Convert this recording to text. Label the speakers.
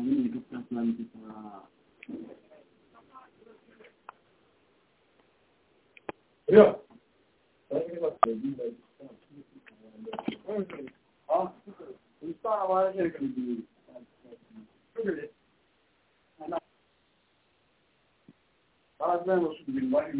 Speaker 1: Ini itu perasaan kita.
Speaker 2: Ya.
Speaker 1: Ah, Mustafa var ya gibi. Bazen olsun bir var.